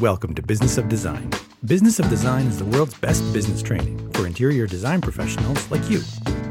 Welcome to Business of Design. Business of Design is the world's best business training for interior design professionals like you.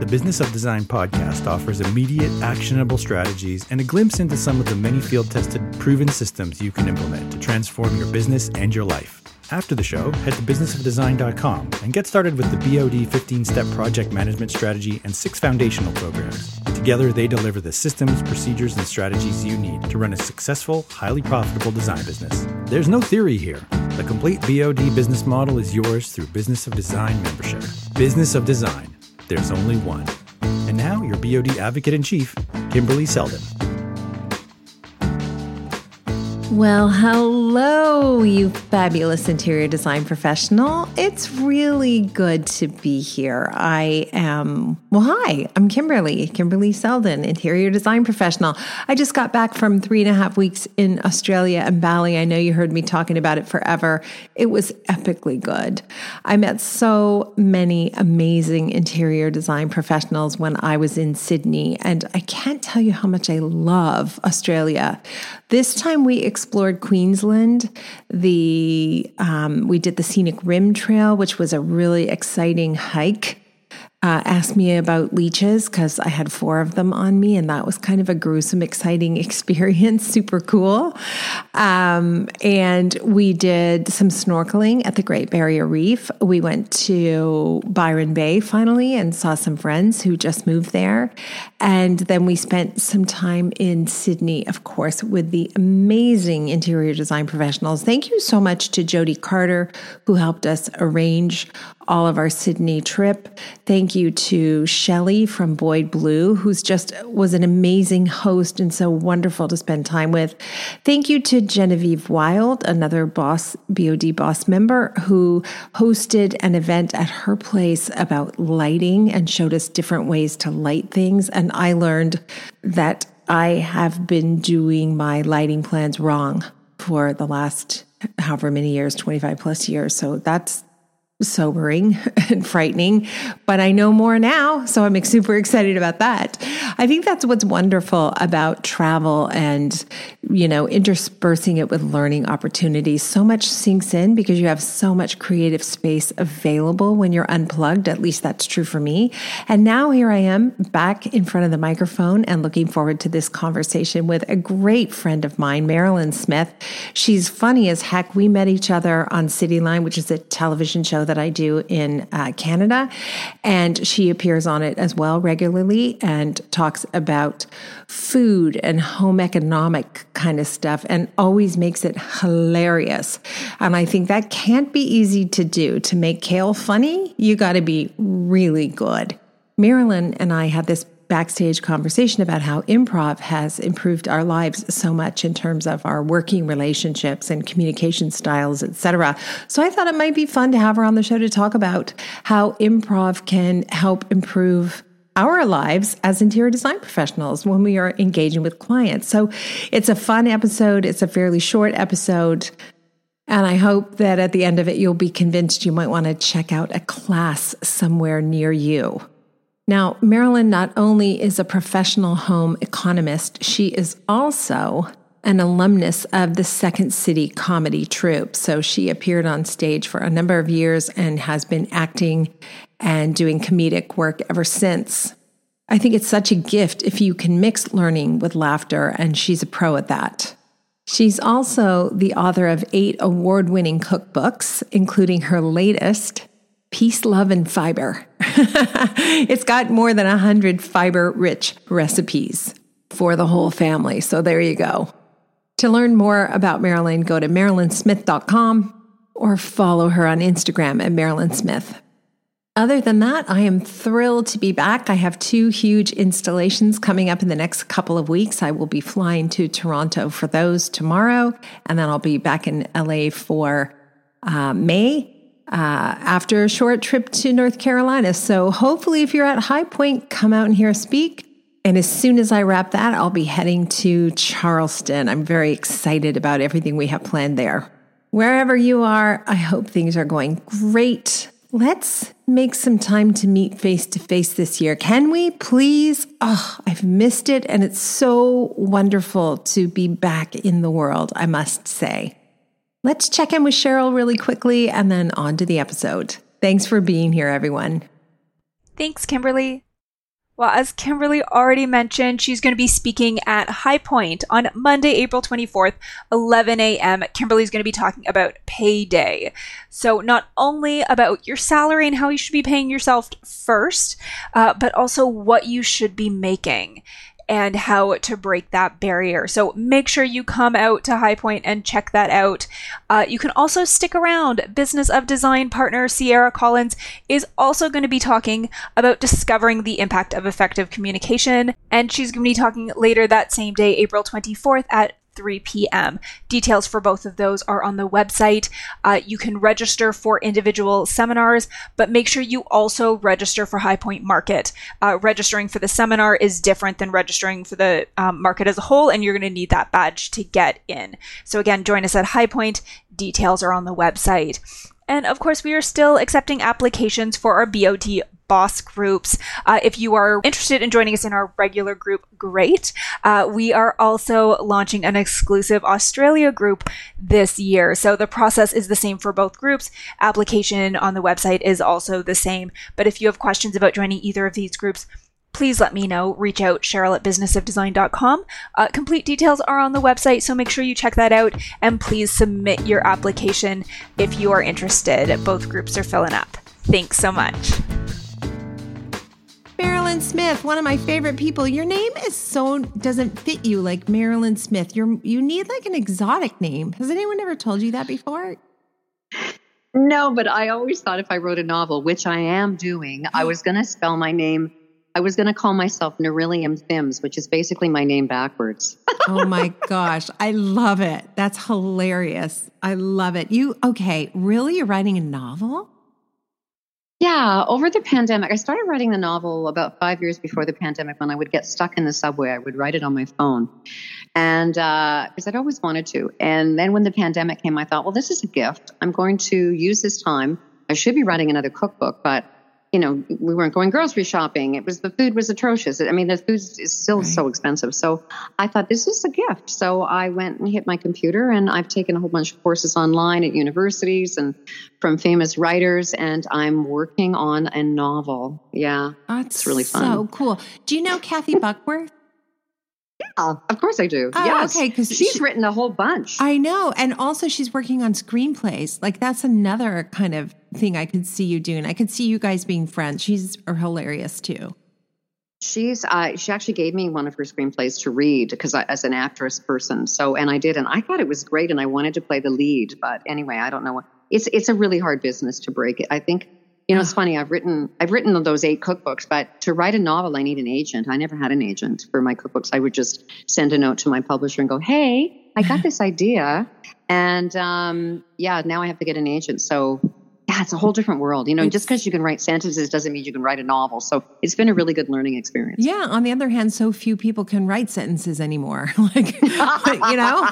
The Business of Design podcast offers immediate, actionable strategies and a glimpse into some of the many field tested, proven systems you can implement to transform your business and your life. After the show, head to businessofdesign.com and get started with the BOD 15 step project management strategy and six foundational programs. Together, they deliver the systems, procedures, and strategies you need to run a successful, highly profitable design business. There's no theory here. The complete BOD business model is yours through Business of Design membership. Business of Design. There's only one. And now, your BOD advocate in chief, Kimberly Seldon. Well, hello, you fabulous interior design professional. It's really good to be here. I am, well, hi, I'm Kimberly, Kimberly Seldon, interior design professional. I just got back from three and a half weeks in Australia and Bali. I know you heard me talking about it forever. It was epically good. I met so many amazing interior design professionals when I was in Sydney, and I can't tell you how much I love Australia. This time we explored Queensland. The um, we did the scenic rim trail, which was a really exciting hike uh, asked me about leeches because I had four of them on me, and that was kind of a gruesome, exciting experience. Super cool. Um, and we did some snorkeling at the Great Barrier Reef. We went to Byron Bay finally and saw some friends who just moved there. And then we spent some time in Sydney, of course, with the amazing interior design professionals. Thank you so much to Jody Carter, who helped us arrange all of our Sydney trip. Thank you to Shelly from Boyd Blue, who's just was an amazing host and so wonderful to spend time with. Thank you to Genevieve Wild, another boss BOD boss member who hosted an event at her place about lighting and showed us different ways to light things and I learned that I have been doing my lighting plans wrong for the last however many years 25 plus years so that's sobering and frightening, but I know more now. So I'm super excited about that. I think that's what's wonderful about travel and, you know, interspersing it with learning opportunities. So much sinks in because you have so much creative space available when you're unplugged. At least that's true for me. And now here I am back in front of the microphone and looking forward to this conversation with a great friend of mine, Marilyn Smith. She's funny as heck. We met each other on Cityline, which is a television show that I do in uh, Canada. And she appears on it as well regularly and talks about food and home economic kind of stuff and always makes it hilarious. And I think that can't be easy to do. To make kale funny, you got to be really good. Marilyn and I had this backstage conversation about how improv has improved our lives so much in terms of our working relationships and communication styles, etc. So I thought it might be fun to have her on the show to talk about how improv can help improve our lives as interior design professionals when we are engaging with clients. So it's a fun episode. It's a fairly short episode. And I hope that at the end of it, you'll be convinced you might want to check out a class somewhere near you. Now, Marilyn not only is a professional home economist, she is also an alumnus of the Second City Comedy Troupe. So she appeared on stage for a number of years and has been acting and doing comedic work ever since. I think it's such a gift if you can mix learning with laughter, and she's a pro at that. She's also the author of eight award winning cookbooks, including her latest, Peace, Love, and Fiber. it's got more than 100 fiber rich recipes for the whole family. So there you go. To learn more about Marilyn, go to marilynsmith.com or follow her on Instagram at Marilyn Smith. Other than that, I am thrilled to be back. I have two huge installations coming up in the next couple of weeks. I will be flying to Toronto for those tomorrow, and then I'll be back in LA for uh, May uh, after a short trip to North Carolina. So hopefully, if you're at High Point, come out and hear us speak. And as soon as I wrap that, I'll be heading to Charleston. I'm very excited about everything we have planned there. Wherever you are, I hope things are going great. Let's make some time to meet face to face this year. Can we please? Oh, I've missed it. And it's so wonderful to be back in the world, I must say. Let's check in with Cheryl really quickly and then on to the episode. Thanks for being here, everyone. Thanks, Kimberly. Well, as Kimberly already mentioned, she's going to be speaking at High Point on Monday, April 24th, 11 a.m. Kimberly's going to be talking about payday. So, not only about your salary and how you should be paying yourself first, uh, but also what you should be making and how to break that barrier. So make sure you come out to High Point and check that out. Uh, you can also stick around. Business of Design partner Sierra Collins is also going to be talking about discovering the impact of effective communication, and she's going to be talking later that same day, April 24th at 3 p.m. Details for both of those are on the website. Uh, you can register for individual seminars, but make sure you also register for High Point Market. Uh, registering for the seminar is different than registering for the um, market as a whole, and you're going to need that badge to get in. So, again, join us at High Point. Details are on the website. And of course, we are still accepting applications for our BOD boss groups. Uh, if you are interested in joining us in our regular group, great. Uh, we are also launching an exclusive Australia group this year. So the process is the same for both groups. Application on the website is also the same. But if you have questions about joining either of these groups, please let me know. Reach out, Cheryl at businessofdesign.com. Uh, complete details are on the website, so make sure you check that out and please submit your application if you are interested. Both groups are filling up. Thanks so much. Marilyn Smith, one of my favorite people. Your name is so doesn't fit you like Marilyn Smith. You're you need like an exotic name. Has anyone ever told you that before? No, but I always thought if I wrote a novel, which I am doing, I mm. was going to spell my name. I was going to call myself Nerillium Thims, which is basically my name backwards. oh my gosh, I love it. That's hilarious. I love it. You okay? Really, you're writing a novel? Yeah, over the pandemic, I started writing the novel about five years before the pandemic. When I would get stuck in the subway, I would write it on my phone, and because uh, I'd always wanted to. And then when the pandemic came, I thought, well, this is a gift. I'm going to use this time. I should be writing another cookbook, but you know, we weren't going grocery shopping. It was the food was atrocious. I mean, the food is still right. so expensive. So I thought this is a gift. So I went and hit my computer and I've taken a whole bunch of courses online at universities and from famous writers. And I'm working on a novel. Yeah. That's it's really fun. So cool. Do you know Kathy Buckworth? Yeah, of course I do. Oh, yes. okay, because she's she, written a whole bunch. I know, and also she's working on screenplays. Like that's another kind of thing I could see you doing. I could see you guys being friends. She's hilarious too. She's uh, she actually gave me one of her screenplays to read because as an actress person. So and I did, and I thought it was great, and I wanted to play the lead. But anyway, I don't know what it's it's a really hard business to break. I think you know, it's funny. I've written I've written those eight cookbooks, but to write a novel, I need an agent. I never had an agent for my cookbooks. I would just send a note to my publisher and go, "Hey, I got this idea," and um, yeah, now I have to get an agent. So yeah, it's a whole different world. You know, it's, just because you can write sentences doesn't mean you can write a novel. So it's been a really good learning experience. Yeah. On the other hand, so few people can write sentences anymore. like, you know,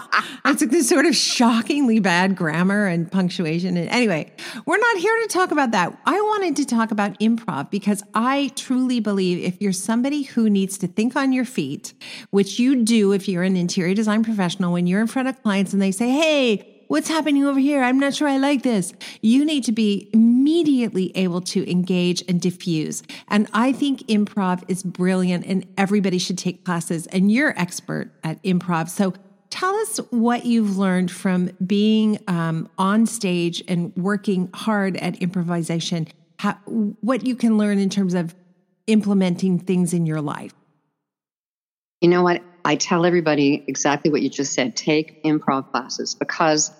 it's like this sort of shockingly bad grammar and punctuation. And anyway, we're not here to talk about that. I wanted to talk about improv because I truly believe if you're somebody who needs to think on your feet, which you do if you're an interior design professional, when you're in front of clients and they say, Hey, What's happening over here? I'm not sure I like this. You need to be immediately able to engage and diffuse. And I think improv is brilliant and everybody should take classes. And you're expert at improv. So tell us what you've learned from being um, on stage and working hard at improvisation, how, what you can learn in terms of implementing things in your life. You know what? I tell everybody exactly what you just said. Take improv classes because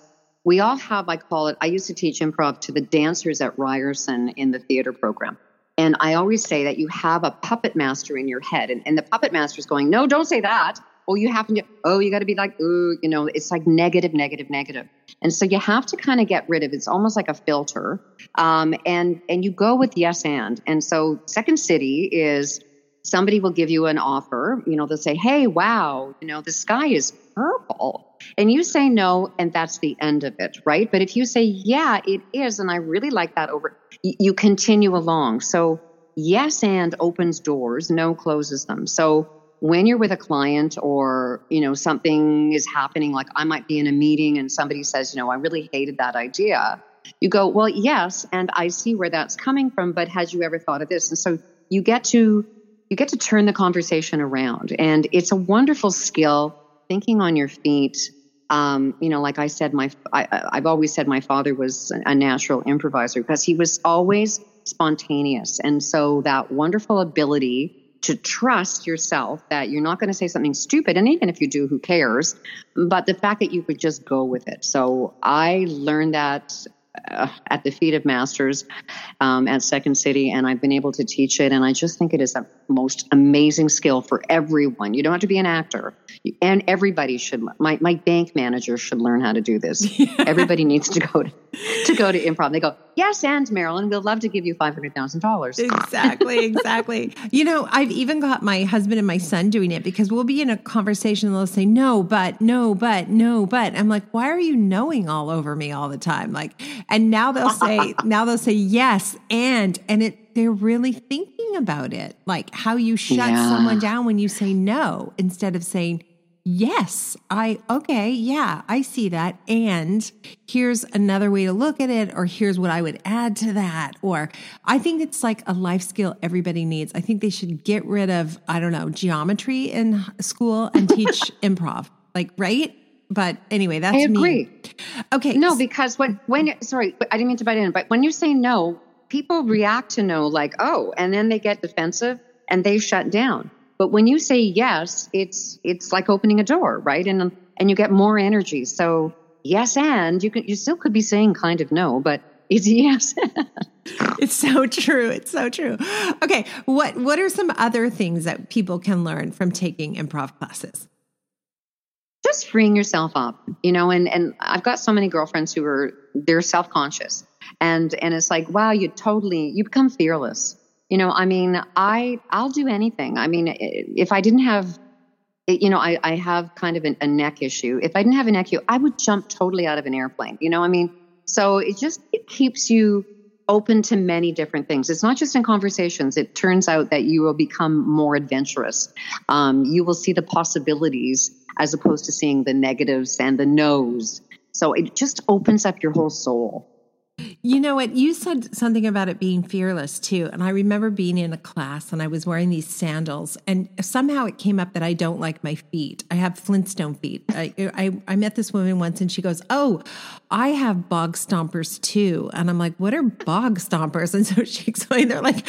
we all have, I call it, I used to teach improv to the dancers at Ryerson in the theater program. And I always say that you have a puppet master in your head, and, and the puppet master is going, No, don't say that. Oh, you have to, oh, you got to be like, ooh, you know, it's like negative, negative, negative. And so you have to kind of get rid of it's almost like a filter. Um, and and you go with yes and. And so Second City is somebody will give you an offer, you know, they'll say, Hey, wow, you know, the sky is purple. And you say no, and that's the end of it, right? But if you say, Yeah, it is, and I really like that over, you continue along. So, yes and opens doors, no closes them. So, when you're with a client or, you know, something is happening, like I might be in a meeting and somebody says, you know, I really hated that idea. You go, well, yes, and I see where that's coming from, but had you ever thought of this? And so you get to you get to turn the conversation around. And it's a wonderful skill, thinking on your feet. Um, you know, like I said, my I, I've always said my father was a natural improviser because he was always spontaneous, and so that wonderful ability to trust yourself that you're not going to say something stupid. And even if you do, who cares? But the fact that you could just go with it. So I learned that uh, at the feet of masters um, at Second City, and I've been able to teach it. And I just think it is a most amazing skill for everyone. You don't have to be an actor, and everybody should. My my bank manager should learn how to do this. everybody needs to go to, to go to improv. They go, yes, and Marilyn, we'd love to give you five hundred thousand dollars. Exactly, exactly. you know, I've even got my husband and my son doing it because we'll be in a conversation and they'll say no, but no, but no, but I'm like, why are you knowing all over me all the time? Like, and now they'll say, now they'll say yes, and and it they're really thinking about it, like how you shut yeah. someone down when you say no instead of saying yes, I, okay, yeah, I see that. And here's another way to look at it, or here's what I would add to that. Or I think it's like a life skill everybody needs. I think they should get rid of, I don't know, geometry in school and teach improv. Like, right? But anyway, that's I agree. Me. Okay. No, because when, when, sorry, I didn't mean to butt in, but when you say no, people react to no like, oh, and then they get defensive and they shut down. But when you say yes, it's it's like opening a door, right? And and you get more energy. So yes, and you can you still could be saying kind of no, but it's yes. it's so true. It's so true. Okay, what what are some other things that people can learn from taking improv classes? Just freeing yourself up, you know, and and I've got so many girlfriends who are they're self-conscious. And and it's like, wow, you totally you become fearless you know, I mean, I I'll do anything. I mean, if I didn't have you know, I, I have kind of an, a neck issue. If I didn't have a neck issue, I would jump totally out of an airplane. You know, I mean, so it just it keeps you open to many different things. It's not just in conversations. It turns out that you will become more adventurous. Um, you will see the possibilities as opposed to seeing the negatives and the no's. So it just opens up your whole soul. You know what? You said something about it being fearless too. And I remember being in a class and I was wearing these sandals, and somehow it came up that I don't like my feet. I have Flintstone feet. I, I, I met this woman once and she goes, Oh, I have bog stompers too. And I'm like, What are bog stompers? And so she explained they're like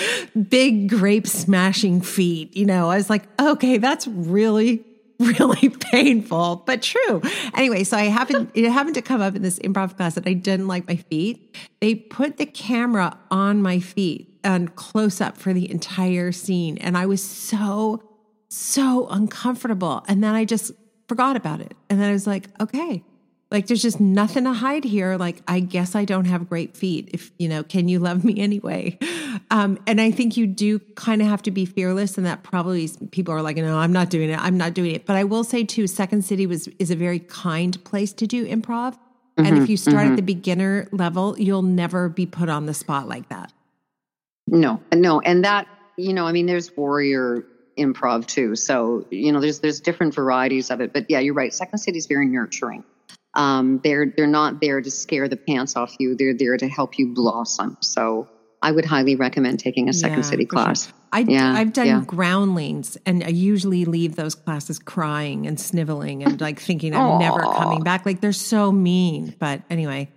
big grape smashing feet. You know, I was like, Okay, that's really really painful, but true. Anyway, so I happened it happened to come up in this improv class that I didn't like my feet. They put the camera on my feet and close up for the entire scene, and I was so so uncomfortable. And then I just forgot about it. And then I was like, okay, like there's just nothing to hide here. Like I guess I don't have great feet. If you know, can you love me anyway? Um, and I think you do kind of have to be fearless, and that probably people are like, no, I'm not doing it. I'm not doing it. But I will say too, Second City was is a very kind place to do improv. Mm-hmm, and if mm-hmm, you start mm-hmm. at the beginner level, you'll never be put on the spot like that. No, no, and that you know, I mean, there's warrior improv too. So you know, there's there's different varieties of it. But yeah, you're right. Second City is very nurturing. Um, they're they're not there to scare the pants off you. They're there to help you blossom. So I would highly recommend taking a second yeah, city class. Sure. I, yeah, I've done yeah. groundlings, and I usually leave those classes crying and sniveling and like thinking I'm never coming back. Like they're so mean. But anyway,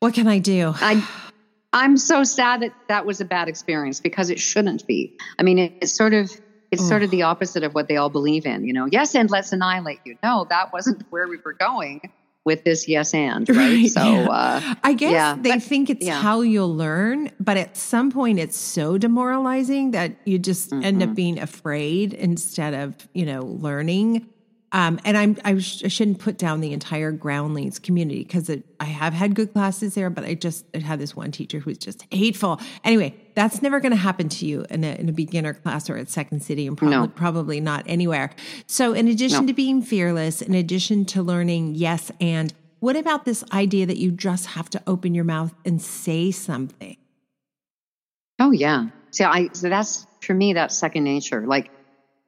what can I do? I I'm so sad that that was a bad experience because it shouldn't be. I mean, it, it's sort of it's oh. sort of the opposite of what they all believe in. You know, yes, and let's annihilate you. No, that wasn't where we were going with this yes and right, right so yeah. uh, i guess yeah, they but, think it's yeah. how you'll learn but at some point it's so demoralizing that you just mm-hmm. end up mm-hmm. being afraid instead of you know learning um, and I'm I, sh- I, shouldn't put down the entire groundlings community because I have had good classes there, but I just I had this one teacher who was just hateful. Anyway, that's never going to happen to you in a, in a beginner class or at Second City, and probably no. probably not anywhere. So, in addition no. to being fearless, in addition to learning yes and, what about this idea that you just have to open your mouth and say something? Oh yeah. So I so that's for me that's second nature. Like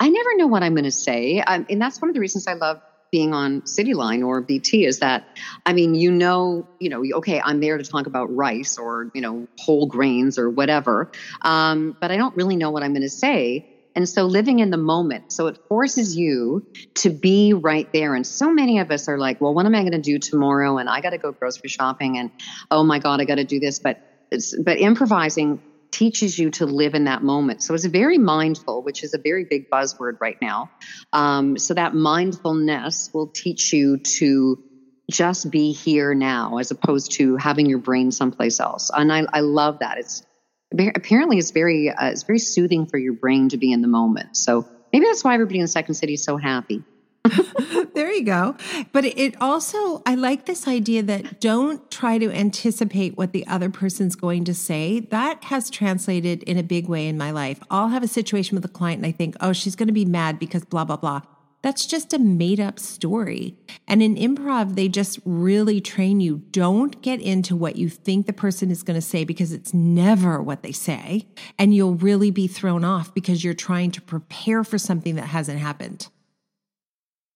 I never know what I'm going to say. Um, and that's one of the reasons I love being on Cityline or BT is that, I mean, you know, you know, okay, I'm there to talk about rice or, you know, whole grains or whatever. Um, but I don't really know what I'm going to say. And so living in the moment. So it forces you to be right there. And so many of us are like, well, what am I going to do tomorrow? And I got to go grocery shopping and, oh my God, I got to do this. But, but improvising teaches you to live in that moment. So it's very mindful, which is a very big buzzword right now. Um, so that mindfulness will teach you to just be here now as opposed to having your brain someplace else. And I, I love that. It's apparently it's very, uh, it's very soothing for your brain to be in the moment. So maybe that's why everybody in second city is so happy. there you go. But it also, I like this idea that don't try to anticipate what the other person's going to say. That has translated in a big way in my life. I'll have a situation with a client and I think, oh, she's going to be mad because blah, blah, blah. That's just a made up story. And in improv, they just really train you don't get into what you think the person is going to say because it's never what they say. And you'll really be thrown off because you're trying to prepare for something that hasn't happened.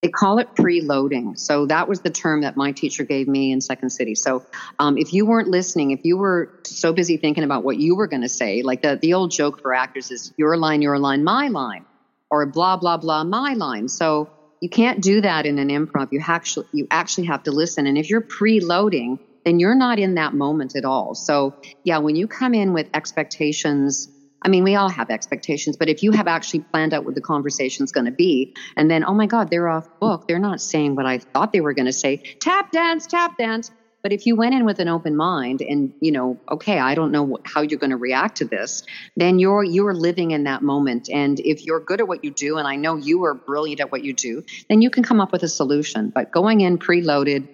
They call it preloading. So that was the term that my teacher gave me in Second City. So um, if you weren't listening, if you were so busy thinking about what you were going to say, like the, the old joke for actors is your line, your line, my line, or blah, blah, blah, my line. So you can't do that in an improv. You actually, you actually have to listen. And if you're preloading, then you're not in that moment at all. So yeah, when you come in with expectations, I mean, we all have expectations, but if you have actually planned out what the conversation is going to be, and then, oh my God, they're off book, they're not saying what I thought they were going to say, tap dance, tap dance. But if you went in with an open mind and, you know, okay, I don't know how you're going to react to this, then you're, you're living in that moment. And if you're good at what you do, and I know you are brilliant at what you do, then you can come up with a solution. But going in preloaded,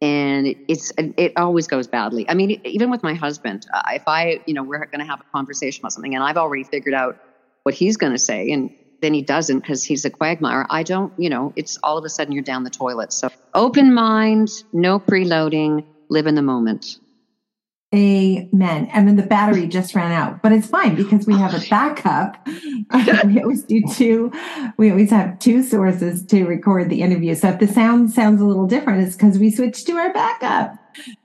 and it's it always goes badly. I mean, even with my husband, uh, if I you know we're going to have a conversation about something, and I've already figured out what he's going to say, and then he doesn't because he's a quagmire. I don't, you know, it's all of a sudden you're down the toilet. So open mind, no preloading, live in the moment. Amen. And then the battery just ran out, but it's fine because we have a backup. we always do two. We always have two sources to record the interview. So if the sound sounds a little different, it's because we switched to our backup.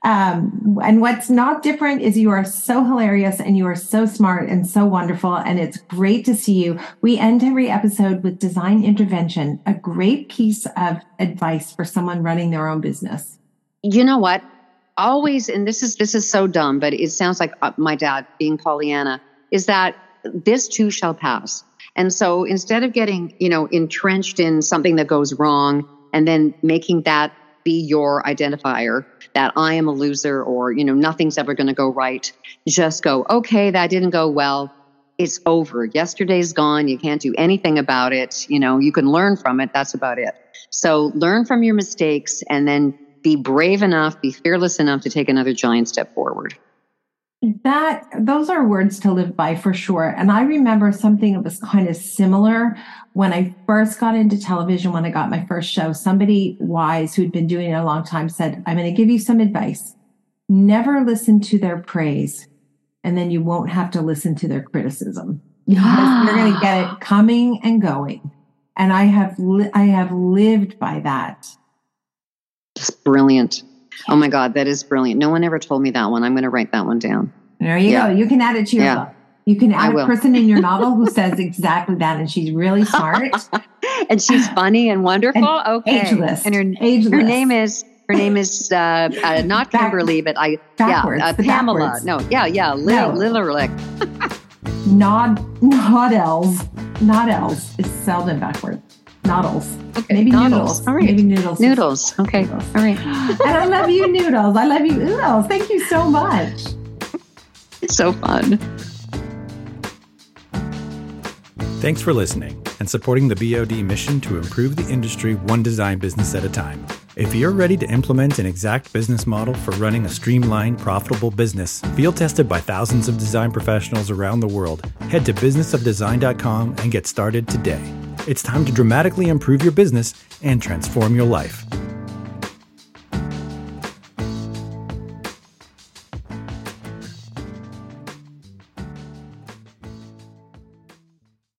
Um, and what's not different is you are so hilarious and you are so smart and so wonderful. And it's great to see you. We end every episode with design intervention, a great piece of advice for someone running their own business. You know what? Always, and this is this is so dumb, but it sounds like uh, my dad being Pollyanna, is that this too shall pass. And so instead of getting, you know, entrenched in something that goes wrong and then making that be your identifier that I am a loser or, you know, nothing's ever going to go right, just go, okay, that didn't go well. It's over. Yesterday's gone. You can't do anything about it. You know, you can learn from it. That's about it. So learn from your mistakes and then be brave enough, be fearless enough to take another giant step forward. That those are words to live by for sure. And I remember something that was kind of similar when I first got into television, when I got my first show. Somebody wise who'd been doing it a long time said, I'm going to give you some advice. Never listen to their praise, and then you won't have to listen to their criticism. You're going to get it coming and going. And I have li- I have lived by that it's brilliant. Oh my God, that is brilliant. No one ever told me that one. I'm going to write that one down. There you yeah. go. You can add it to your yeah. book. You can add a person in your novel who says exactly that, and she's really smart, and she's funny and wonderful. And okay, ageless. And her ageless. her name is her name is uh, uh, not Kimberly, but I backwards, yeah uh, Pamela. Backwards. No, yeah, yeah, Lil, no. Lillerlick. Nod, not L's, not L's. It's Seldon backwards. Noodles. Okay. Maybe noodles. noodles. All right. Maybe noodles. Noodles. Okay. Noodles. All right. and I love you, noodles. I love you, noodles. Thank you so much. It's so fun. Thanks for listening and supporting the BOD mission to improve the industry one design business at a time. If you're ready to implement an exact business model for running a streamlined, profitable business, field tested by thousands of design professionals around the world, head to businessofdesign.com and get started today. It's time to dramatically improve your business and transform your life.